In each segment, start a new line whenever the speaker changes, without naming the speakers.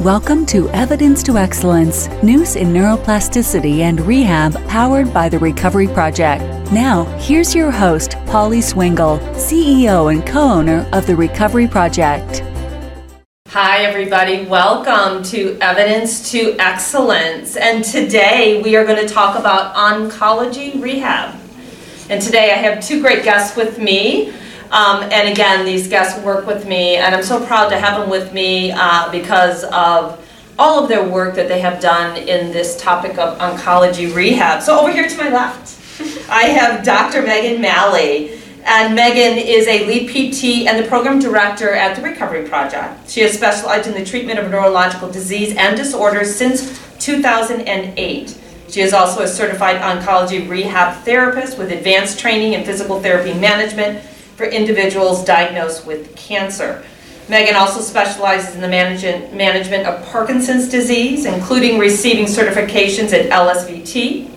Welcome to Evidence to Excellence News in Neuroplasticity and Rehab, powered by the Recovery Project. Now, here's your host, Polly Swingle, CEO and co owner of the Recovery Project.
Hi, everybody. Welcome to Evidence to Excellence. And today we are going to talk about oncology rehab. And today I have two great guests with me. Um, and again, these guests work with me, and I'm so proud to have them with me uh, because of all of their work that they have done in this topic of oncology rehab. So, over here to my left, I have Dr. Meghan Malley. And Meghan is a lead PT and the program director at the Recovery Project. She has specialized in the treatment of neurological disease and disorders since 2008. She is also a certified oncology rehab therapist with advanced training in physical therapy management for individuals diagnosed with cancer. Meghan also specializes in the management of Parkinson's disease, including receiving certifications at LSVT,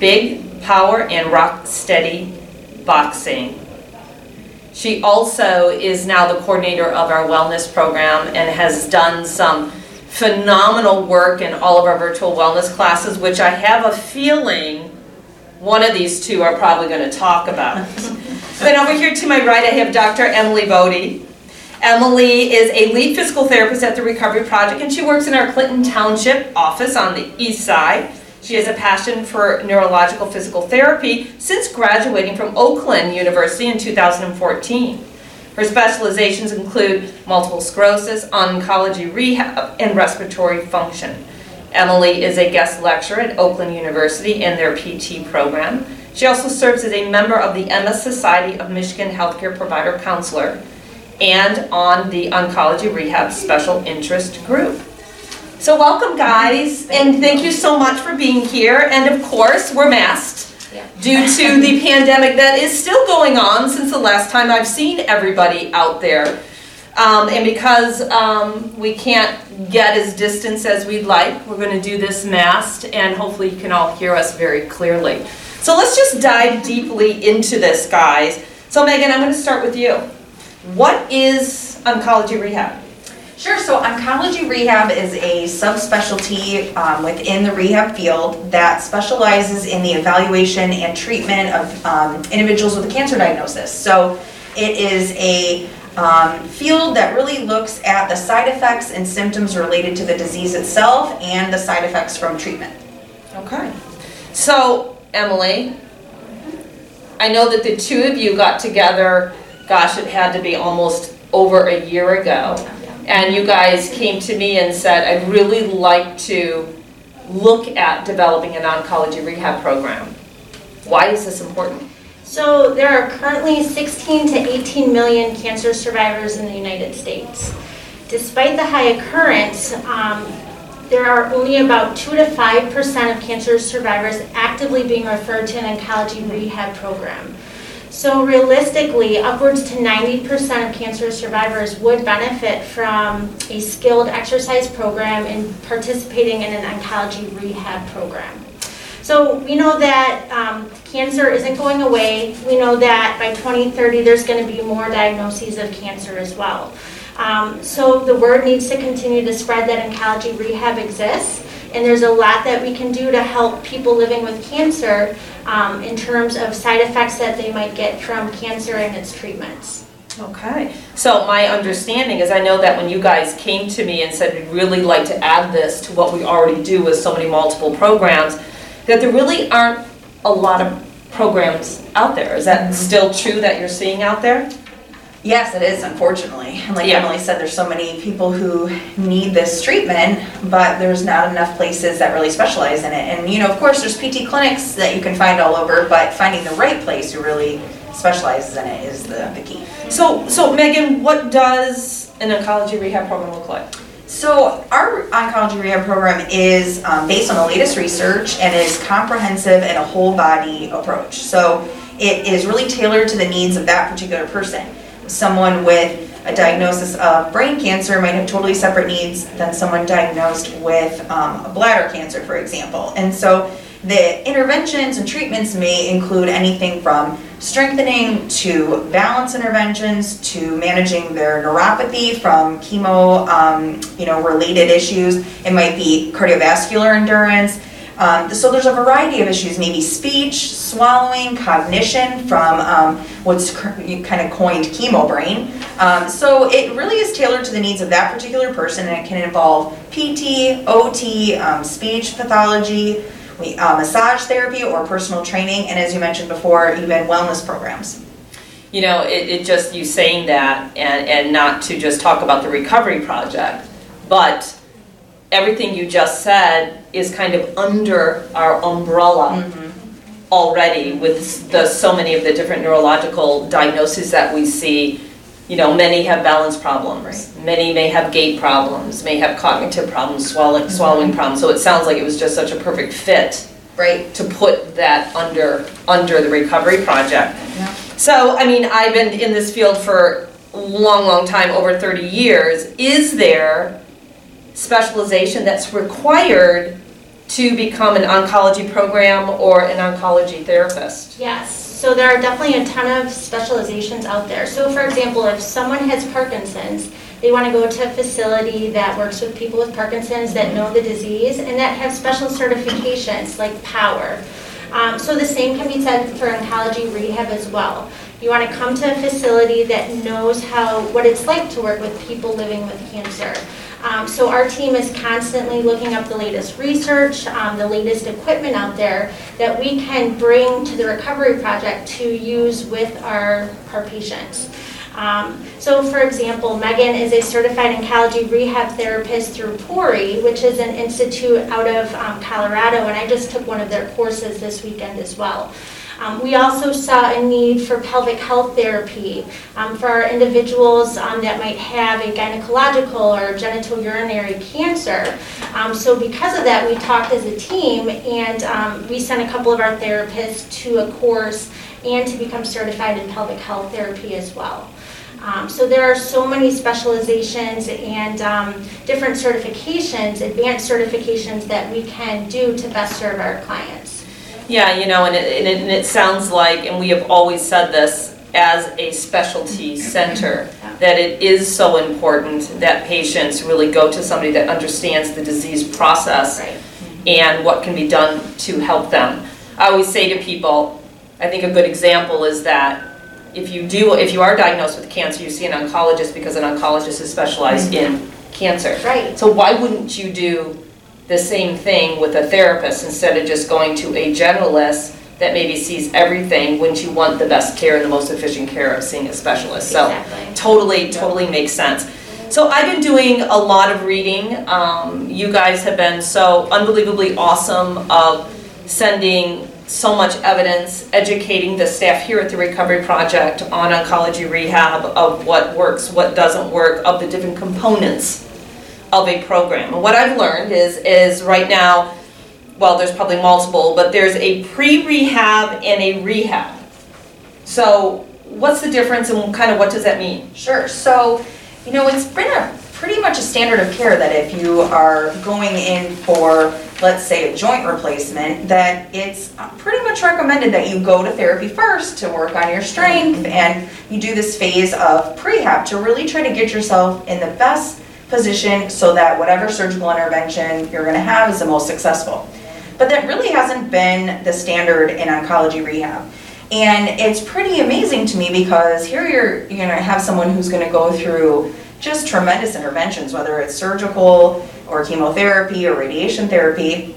Big Power, and Rock Steady Boxing. She also is now the coordinator of our wellness program and has done some phenomenal work in all of our virtual wellness classes, which I have a feeling one of these two are probably going to talk about. Then over here to my right, I have Dr. Emilee Bohde. Emilee is a lead physical therapist at the Recovery Project, and she works in our Clinton Township office on the east side. She has a passion for neurological physical therapy since graduating from Oakland University in 2014. Her specializations include multiple sclerosis, oncology rehab, and respiratory function. Emilee is a guest lecturer at Oakland University in their PT program. She also serves as a member of the MS Society of Michigan Healthcare Provider Counselor and on the Oncology Rehab Special Interest Group. So, welcome, guys, and thank you so much for being here. And of course, we're masked due to the pandemic that is still going on since the last time I've seen everybody out there. Um, and because um, we can't get as distance as we'd like, we're going to do this masked, and hopefully, you can all hear us very clearly. So let's just dive deeply into this, guys. So, Meghan, I'm going to start with you. What is oncology rehab?
Sure. So, oncology rehab is a subspecialty um, within the rehab field that specializes in the evaluation and treatment of um, individuals with a cancer diagnosis. So, it is a um, field that really looks at the side effects and symptoms related to the disease itself and the side effects from treatment.
Okay. So, Emilee, I know that the two of you got together, gosh, it had to be almost over a year ago. And you guys came to me and said, I'd really like to look at developing an oncology rehab program. Why is this important?
So there are currently 16 to 18 million cancer survivors in the United States. Despite the high occurrence, um, there are only about 2 to 5% of cancer survivors actively being referred to an oncology rehab program. So realistically, upwards to 90% of cancer survivors would benefit from a skilled exercise program and participating in an oncology rehab program. So we know that um, cancer isn't going away. We know that by 2030 there's going to be more diagnoses of cancer as well. Um, so the word needs to continue to spread that oncology rehab exists, and there's a lot that we can do to help people living with cancer um, in terms of side effects that they might get from cancer and its treatments.
Okay. So my understanding is I know that when you guys came to me and said we'd really like to add this to what we already do with so many multiple programs, that there really aren't a lot of programs out there. Is that mm-hmm. still true that you're seeing out there?
Yes, it is, unfortunately. And like
Yeah.
Emilee said, there's so many people who need this treatment, but there's not enough places that really specialize in it. And, you know, of course, there's PT clinics that you can find all over, but finding the right place who really specializes in it is the, the key.
So, so Meghan, what does an oncology rehab program look like?
So our oncology rehab program is um, based on the latest research and is comprehensive and a whole body approach. So it is really tailored to the needs of that particular person. Someone with a diagnosis of brain cancer might have totally separate needs than someone diagnosed with um, a bladder cancer, for example. And so the interventions and treatments may include anything from strengthening to balance interventions to managing their neuropathy from chemo, um, you know, related issues. It might be cardiovascular endurance. Um, so there's a variety of issues, maybe speech, swallowing, cognition from um, what's kind of coined chemo brain. Um, so it really is tailored to the needs of that particular person and it can involve PT, OT, um, speech pathology, we, uh, massage therapy or personal training, and as you mentioned before, even wellness programs.
You know, it, it just, you saying that, and, and not to just talk about the recovery project, but everything you just said is kind of under our umbrella
Mm-hmm.
already with the, so many of the different neurological diagnoses that we see. You know, many have balance problems, many may have gait problems, may have cognitive problems, swallowing, mm-hmm. swallowing problems. So it sounds like it was just such a perfect fit
Right.
to put that under, under the recovery project.
Yeah.
So, I mean, I've been in this field for a long, long time, over 30 years. Is there specialization that's required to become an oncology program or an oncology therapist?
Yes, so there are definitely a ton of specializations out there. So for example, if someone has Parkinson's, they want to go to a facility that works with people with Parkinson's that know the disease and that have special certifications like POWER. Um, so the same can be said for oncology rehab as well. You want to come to a facility that knows how, what it's like to work with people living with cancer. Um, so our team is constantly looking up the latest research, um, the latest equipment out there that we can bring to the recovery project to use with our, our patients. Um, so for example, Meghan is a certified oncology rehab therapist through PORI, which is an institute out of um, Colorado, and I just took one of their courses this weekend as well. Um, we also saw a need for pelvic health therapy um, for our individuals um, that might have a gynecological or genital urinary cancer. Um, so because of that, we talked as a team and um, we sent a couple of our therapists to a course and to become certified in pelvic health therapy as well. Um, so there are so many specializations and um, different certifications, advanced certifications that we can do to best serve our clients.
Yeah, you know, and it, and it, and it sounds like, and we have always said this as a specialty center, that it is so important that patients really go to somebody that understands the disease process
Right.
and what can be done to help them. I always say to people, I think a good example is that if you do, if you are diagnosed with cancer, you see an oncologist because an oncologist is specialized mm-hmm. in cancer.
Right.
So why wouldn't you do the same thing with a therapist instead of just going to a generalist that maybe sees everything? Wouldn't you want the best care and the most efficient care of seeing a specialist? So
Exactly.
totally, totally makes sense. So I've been doing a lot of reading. Um, you guys have been so unbelievably awesome of sending so much evidence, educating the staff here at the Recovery Project on oncology rehab, of what works, what doesn't work, of the different components of a program. And what I've learned is, is right now, well, there's probably multiple, but there's a pre-rehab and a rehab. So what's the difference and kind of what does that mean?
Sure. So, you know, it's been a pretty much a standard of care that if you are going in for, let's say, a joint replacement, that it's pretty much recommended that you go to therapy first to work on your strength and you do this phase of prehab to really try to get yourself in the best position so that whatever surgical intervention you're going to have is the most successful. But that really hasn't been the standard in oncology rehab. And it's pretty amazing to me because here you're, you're gonna have someone who's gonna go through just tremendous interventions, whether it's surgical or chemotherapy or radiation therapy,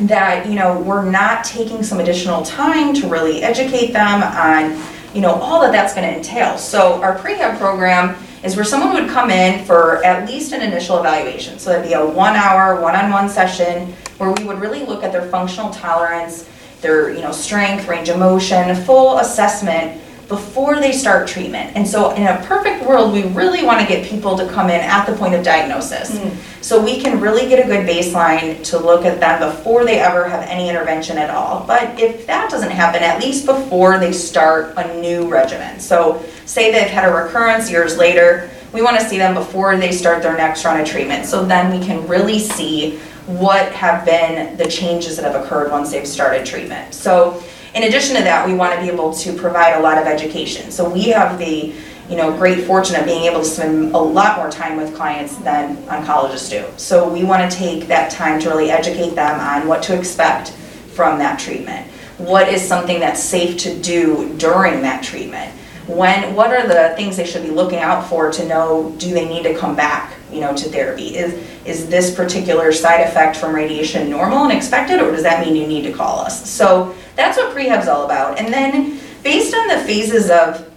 that, you know, we're not taking some additional time to really educate them on, you know, all that that's gonna entail. So our prehab program is where someone would come in for at least an initial evaluation. So that'd be a one-hour, one-on-one session where we would really look at their functional tolerance, their, you know, strength, range of motion, full assessment before they start treatment. And so in a perfect world, we really want to get people to come in at the point of diagnosis. Mm. So we can really get a good baseline to look at them before they ever have any intervention at all. But if that doesn't happen, at least before they start a new regimen. So say they've had a recurrence years later, we want to see them before they start their next round of treatment. So then we can really see what have been the changes that have occurred once they've started treatment. So in addition to that, we want to be able to provide a lot of education. So we have the, you know, great fortune of being able to spend a lot more time with clients than oncologists do. So we want to take that time to really educate them on what to expect from that treatment. What is something that's safe to do during that treatment? When, what are the things they should be looking out for to know, do they need to come back, you know, to therapy? Is, is this particular side effect from radiation normal and expected, or does that mean you need to call us? So that's what prehab's all about. And then based on the phases of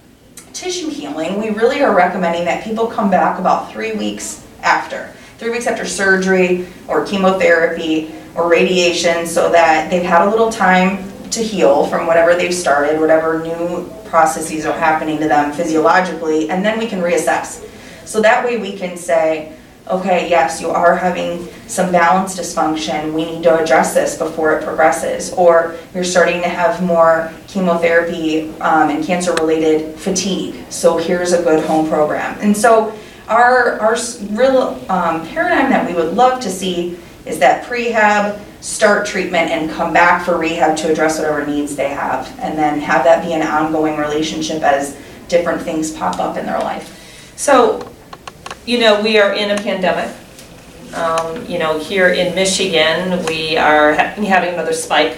tissue healing, we really are recommending that people come back about three weeks after. Three weeks after surgery or chemotherapy or radiation so that they've had a little time to heal from whatever they've started, whatever new processes are happening to them physiologically, and then we can reassess. So that way we can say, okay, yes, you are having some balance dysfunction, we need to address this before it progresses. Or you're starting to have more chemotherapy um, and cancer-related fatigue, so here's a good home program. And so our, our real um, paradigm that we would love to see is that prehab, start treatment and come back for rehab to address whatever needs they have, and then have that be an ongoing relationship as different things pop up in their life.
So you know, we are in a pandemic. Um, you know, here in Michigan, we are ha- having another spike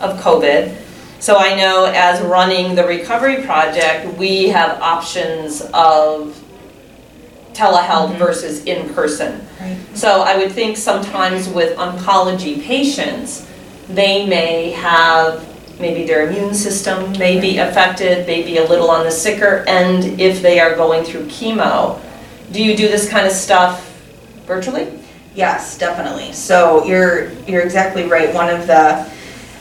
of COVID. So I know as running the recovery project, we have options of telehealth
Mhm.
versus in person.
Right.
So I would think sometimes with oncology patients, they may have, maybe their immune system may be affected, maybe a little on the sicker end if they are going through chemo. Do you do this kind of stuff virtually?
Yes, definitely. So you're, you're exactly right. One of the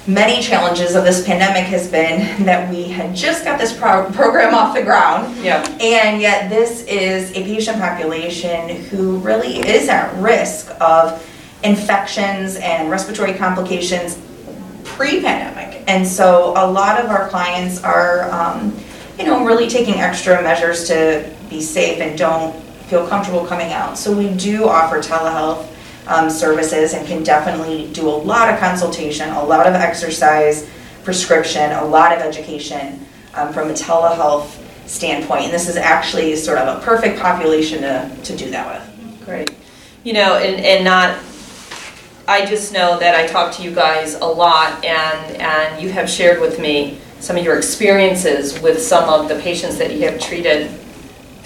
many challenges of this pandemic has been that we had just got this pro- program off the ground.
Yeah.
And yet this is a patient population who really is at risk of infections and respiratory complications pre-pandemic. And so a lot of our clients are, um, you know, really taking extra measures to be safe and don't feel comfortable coming out. So we do offer telehealth um, services and can definitely do a lot of consultation, a lot of exercise, prescription, a lot of education um, from a telehealth standpoint. And this is actually sort of a perfect population to, to do that with.
Great. You know, and, and not, I just know that I talk to you guys a lot and, and you have shared with me some of your experiences with some of the patients that you have treated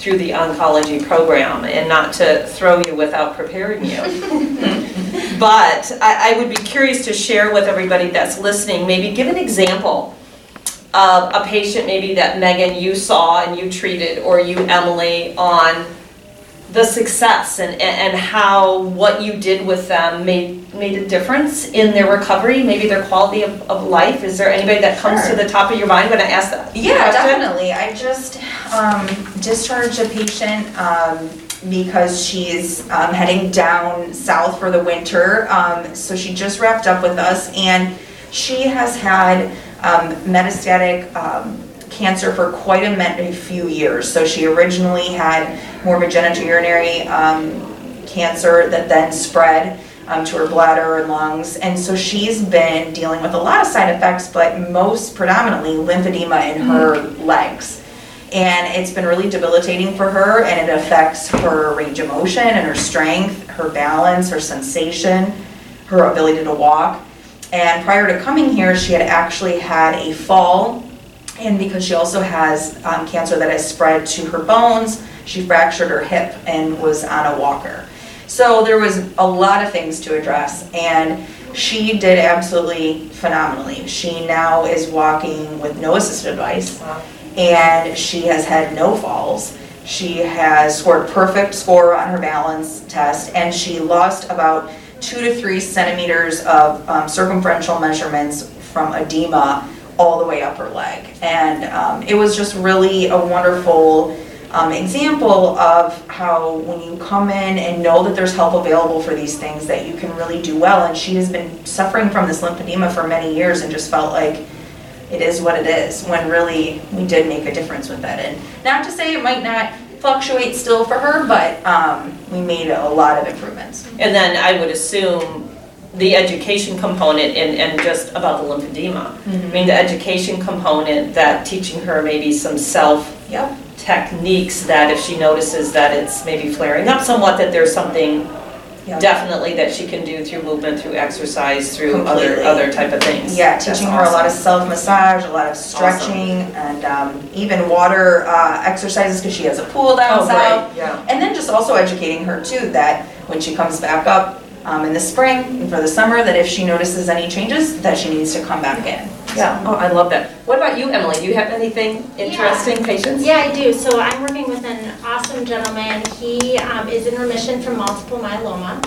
through the oncology program and not to throw you without preparing you. but I, I would be curious to share with everybody that's listening, maybe give an example of a patient maybe that Meghan you saw and you treated or you Emilee on the success and, and how what you did with them made made a difference in their recovery, maybe their quality of, of life? Is there anybody that comes
Sure.
to the top of your mind when I ask that?
Yeah, definitely. I just um, discharged a patient um, because she's um, heading down south for the winter. Um, so she just wrapped up with us, and she has had um, metastatic um, cancer for quite a, me- a few years. So she originally had morbid genitourinary um, cancer that then spread um, to her bladder and lungs. And so she's been dealing with a lot of side effects, but most predominantly lymphedema in her legs. And it's been really debilitating for her, and it affects her range of motion and her strength, her balance, her sensation, her ability to walk. And prior to coming here, she had actually had a fall, and because she also has um, cancer that has spread to her bones, she fractured her hip and was on a walker. So there was a lot of things to address, and she did absolutely phenomenally. She now is walking with no assistive device, and she has had no falls. She has scored perfect score on her balance test, and she lost about two to three centimeters of um, circumferential measurements from edema all the way up her leg. And um, it was just really a wonderful um, example of how when you come in and know that there's help available for these things, that you can really do well. And she has been suffering from this lymphedema for many years and just felt like it is what it is, when really we did make a difference with that. And not to say it might not fluctuate still for her, but um, we made a lot of improvements.
And then I would assume the education component and, and just about the lymphedema. I
Mm-hmm.
mean, the education component, that teaching her maybe some self
Yep.
techniques that if she notices that it's maybe flaring up somewhat, that there's something
Yep.
definitely that she can do through movement, through exercise, through other,
Completely.
other type of things.
Yeah,
That's
teaching her a lot of self-massage, a lot of stretching, and um, even water uh, exercises, because she has a pool down
Oh,
south.
great, yeah.
And then just also educating her too, that when she comes back up um, in the spring and for the summer, that if she notices any changes, that she needs to come back in.
Yeah, oh, I love that. What about you, Emilee? Do you have anything interesting, patients?
Yeah, I do. So I'm working with an awesome gentleman. He um, is in remission from multiple myeloma.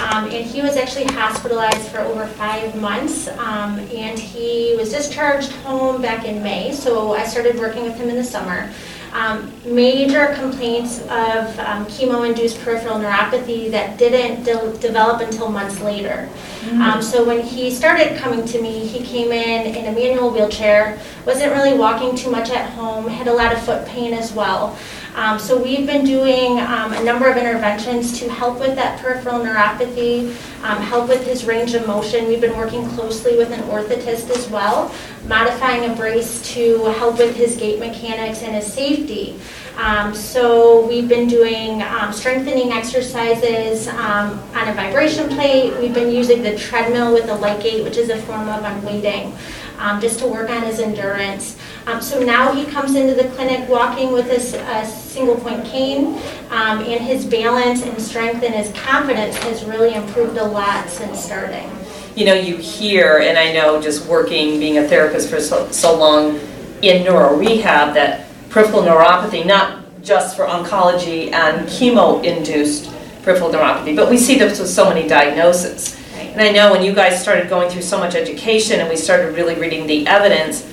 Um, and he was actually hospitalized for over five months. Um, and he was discharged home back in May. So I started working with him in the summer. Um, major complaints of um, chemo-induced peripheral neuropathy that didn't de- develop until months later. Um, so when he started coming to me, he came in in a manual wheelchair, wasn't really walking too much at home, had a lot of foot pain as well. Um, so we've been doing um, a number of interventions to help with that peripheral neuropathy, um, help with his range of motion. We've been working closely with an orthotist as well, modifying a brace to help with his gait mechanics and his safety. Um, so we've been doing um, strengthening exercises um, on a vibration plate. We've been using the treadmill with a LiteGait, which is a form of unweighting, um, just to work on his endurance. Um, so now he comes into the clinic walking with a, uh, single point cane, um, and his balance and strength and his confidence has really improved a lot since starting.
You know, you hear, and I know just working, being a therapist for so, so long in neuro rehab, that peripheral neuropathy, not just for oncology and chemo-induced peripheral neuropathy, but we see this with so many diagnoses. And I know when you guys started going through so much education and we started really reading the evidence,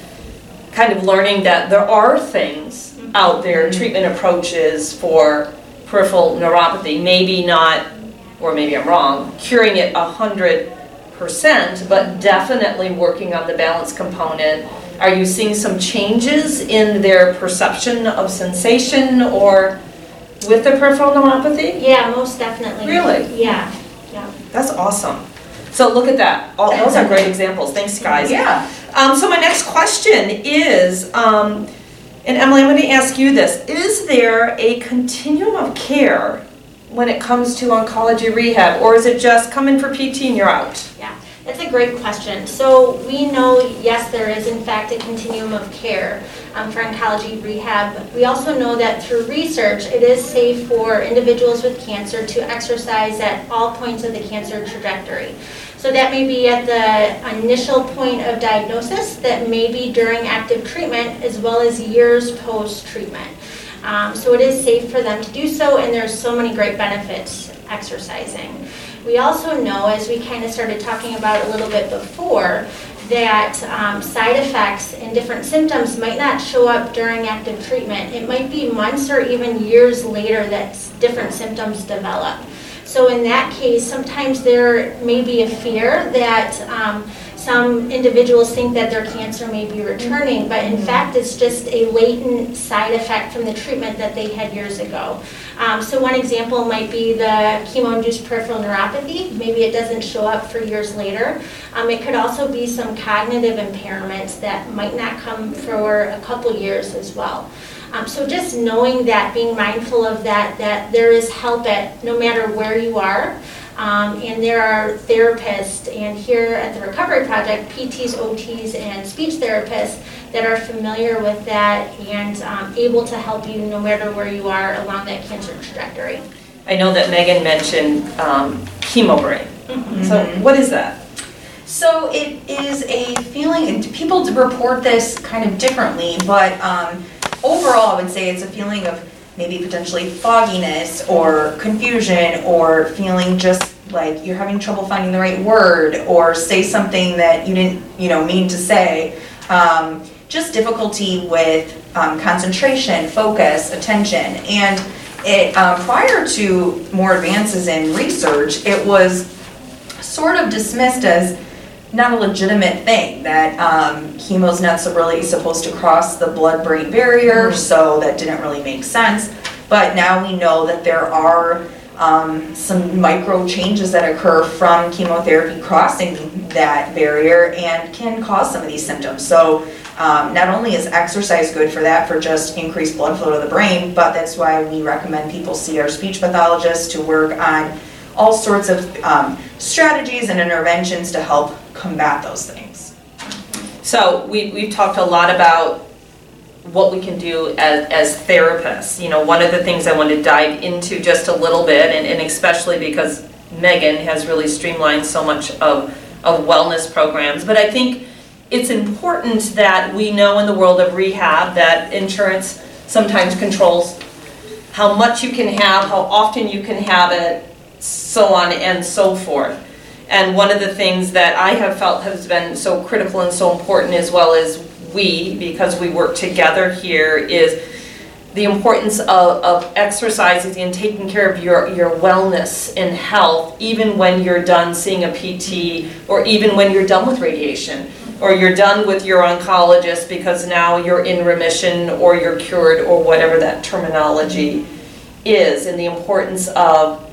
kind of learning that there are things mm-hmm. out there, mm-hmm. treatment approaches for peripheral neuropathy, maybe not, or maybe I'm wrong, curing it a hundred percent, but definitely working on the balance component. Are you seeing some changes in their perception of sensation or with the peripheral neuropathy?
Yeah, most definitely.
Really?
Yeah, yeah.
That's awesome. So look at that. All, those are great examples. Thanks, guys.
Yeah.
Um, so my next question is, um, and Emilee, I'm going to ask you this: Is there a continuum of care when it comes to oncology rehab, or is it just come in for PT and you're out?
Yeah, that's a great question. So we know, yes, there is in fact a continuum of care um, for oncology rehab. We also know that through research, it is safe for individuals with cancer to exercise at all points of the cancer trajectory. So that may be at the initial point of diagnosis, that may be during active treatment, as well as years post-treatment. Um, so it is safe for them to do so, and there's so many great benefits exercising. We also know, as we kind of started talking about a little bit before, that um, side effects and different symptoms might not show up during active treatment. It might be months or even years later that different symptoms develop. So in that case, sometimes there may be a fear that um, some individuals think that their cancer may be returning, but in fact, it's just a latent side effect from the treatment that they had years ago. Um, so one example might be the chemo-induced peripheral neuropathy. Maybe it doesn't show up for years later. Um, it could also be some cognitive impairments that might not come for a couple years as well. Um, so just knowing that, being mindful of that, that there is help at no matter where you are. Um, and there are therapists, and here at the Recovery Project, PTs, OTs, and speech therapists that are familiar with that and um, able to help you no matter where you are along that cancer trajectory.
I know that Meghan mentioned um, chemo brain. So what is that?
So it is a feeling, and people report this kind of differently, but um, overall, I would say it's a feeling of maybe potentially fogginess or confusion or feeling just like you're having trouble finding the right word or say something that you didn't, you know, mean to say. Um, just difficulty with um, concentration, focus, attention, and it um, prior to more advances in research, it was sort of dismissed as not a legitimate thing, that um, chemo's not so really supposed to cross the blood-brain barrier, so that didn't really make sense. But now we know that there are um, some micro changes that occur from chemotherapy crossing that barrier and can cause some of these symptoms. So um, not only is exercise good for that, for just increased blood flow to the brain, but that's why we recommend people see our speech pathologist to work on all sorts of um, strategies and interventions to help combat those things.
So we, we've talked a lot about what we can do as, as therapists. You know, one of the things I want to dive into just a little bit, and, and especially because Meghan has really streamlined so much of, of wellness programs, but I think it's important that we know in the world of rehab that insurance sometimes controls how much you can have, how often you can have it, so on and so forth. And one of the things that I have felt has been so critical and so important as well as we, because we work together here, is the importance of, of exercising and taking care of your, your wellness and health, even when you're done seeing a PT or even when you're done with radiation or you're done with your oncologist because now you're in remission or you're cured or whatever that terminology is, and the importance of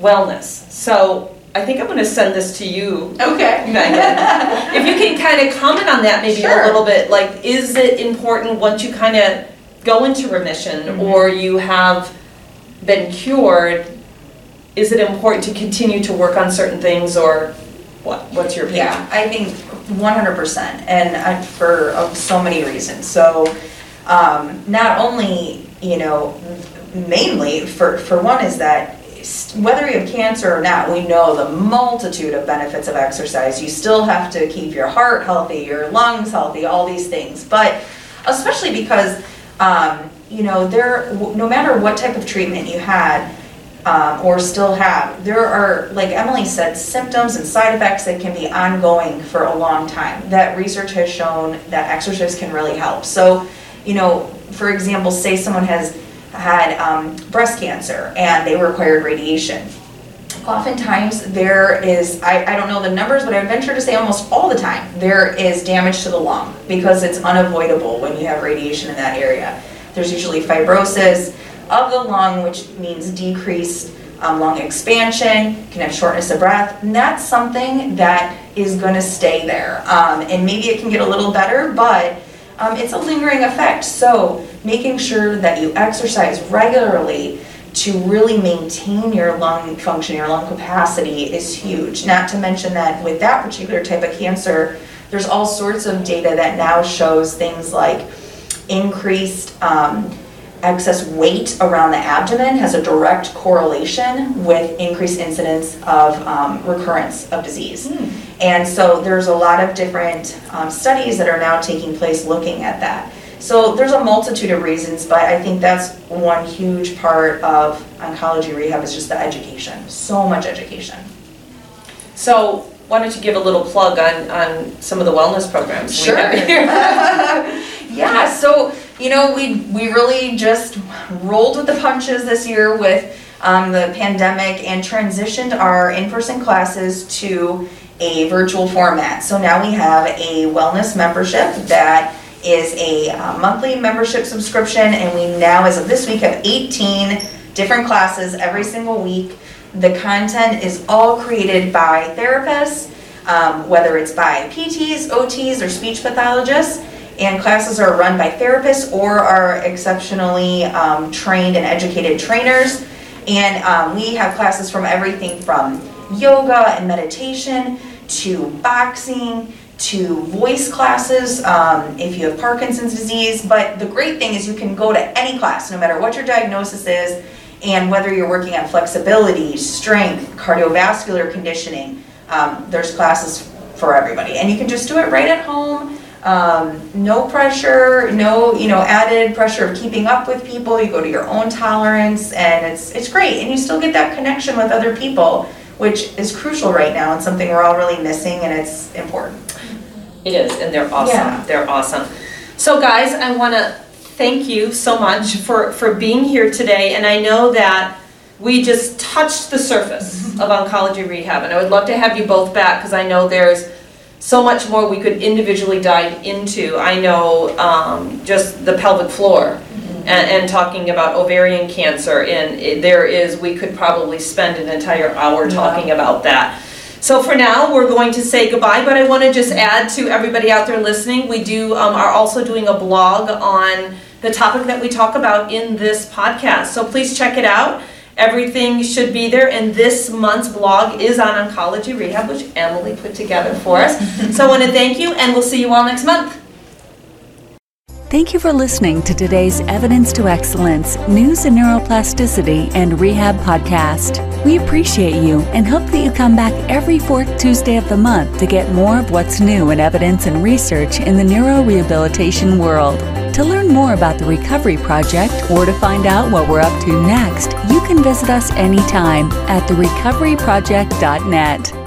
wellness. So I think I'm going to send this to you,
Okay.
Meghan. if you can kind of comment on that maybe
Sure.
a little bit, like, is it important once you kind of go into remission
Mhm.
or you have been cured, is it important to continue to work on certain things or what? What's your opinion?
Yeah, I think one hundred percent, and uh, for uh, so many reasons. So, um, not only, you know, mainly, for, for one is that s- whether you have cancer or not, we know the multitude of benefits of exercise. You still have to keep your heart healthy, your lungs healthy, all these things. But especially because, um, you know, there, no matter what type of treatment you had, um, or still have, there are, like Emilee said, symptoms and side effects that can be ongoing for a long time. That research has shown that exercise can really help. So, you know, for example, say someone has had um, breast cancer and they required radiation. Oftentimes, there is, I, I don't know the numbers, but I venture to say almost all the time, there is damage to the lung because it's unavoidable when you have radiation in that area. There's usually fibrosis of the lung, which means decreased um, lung expansion, can have shortness of breath, and that's something that is going to stay there. Um, and maybe it can get a little better, but um, it's a lingering effect. So, making sure that you exercise regularly to really maintain your lung function, your lung capacity is huge. Not to mention that with that particular type of cancer, there's all sorts of data that now shows things like increased um, excess weight around the abdomen has a direct correlation with increased incidence of um, recurrence of disease. And so there's a lot of different um, studies that are now taking place looking at that. So there's a multitude of reasons, but I think that's one huge part of oncology rehab is just the education. So much education.
So why don't you give a little plug on, on some of the wellness programs
Sure. Yeah, so, you know, we, we really just rolled with the punches this year with um, the pandemic and transitioned our in-person classes to a virtual format. So now we have a wellness membership that is a uh, monthly membership subscription, and we now, as of this week, have 18 different classes every single week. The content is all created by therapists, um, whether it's by PTs, OTs, or speech pathologists. And classes are run by therapists or are exceptionally um, trained and educated trainers. And um, we have classes from everything from yoga and meditation to boxing to voice classes um, if you have Parkinson's disease. But the great thing is you can go to any class, no matter what your diagnosis is, and whether you're working on flexibility, strength, cardiovascular conditioning. Um, there's classes for everybody, and you can just do it right at home. Um, no pressure, no you know added pressure of keeping up with people. You go to your own tolerance, and it's it's great, and you still get that connection with other people, which is crucial right now and something we're all really missing, and it's important.
It is, and they're awesome.
Yeah.
They're awesome. So, guys, I want to thank you so much for, for being here today. And I know that we just touched the surface of oncology rehab, and I would love to have you both back because I know there's so much more we could individually dive into. I know um, just the pelvic floor and, and talking about ovarian cancer. And it- there is, we could probably spend an entire hour talking about that. So for now, we're going to say goodbye, but I want to just add to everybody out there listening, we do, um, are also doing a blog on the topic that we talk about in this podcast. So please check it out. Everything should be there, and this month's blog is on oncology rehab, which Emilee put together for us. So I want to thank you, and we'll see you all next month.
Thank you for listening to today's Evidence to Excellence News in Neuroplasticity and Rehab podcast. We appreciate you and hope that you come back every fourth Tuesday of the month to get more of what's new in evidence and research in the neurorehabilitation world. To learn more about the Recovery Project or to find out what we're up to next, you can visit us anytime at therecoveryproject.net.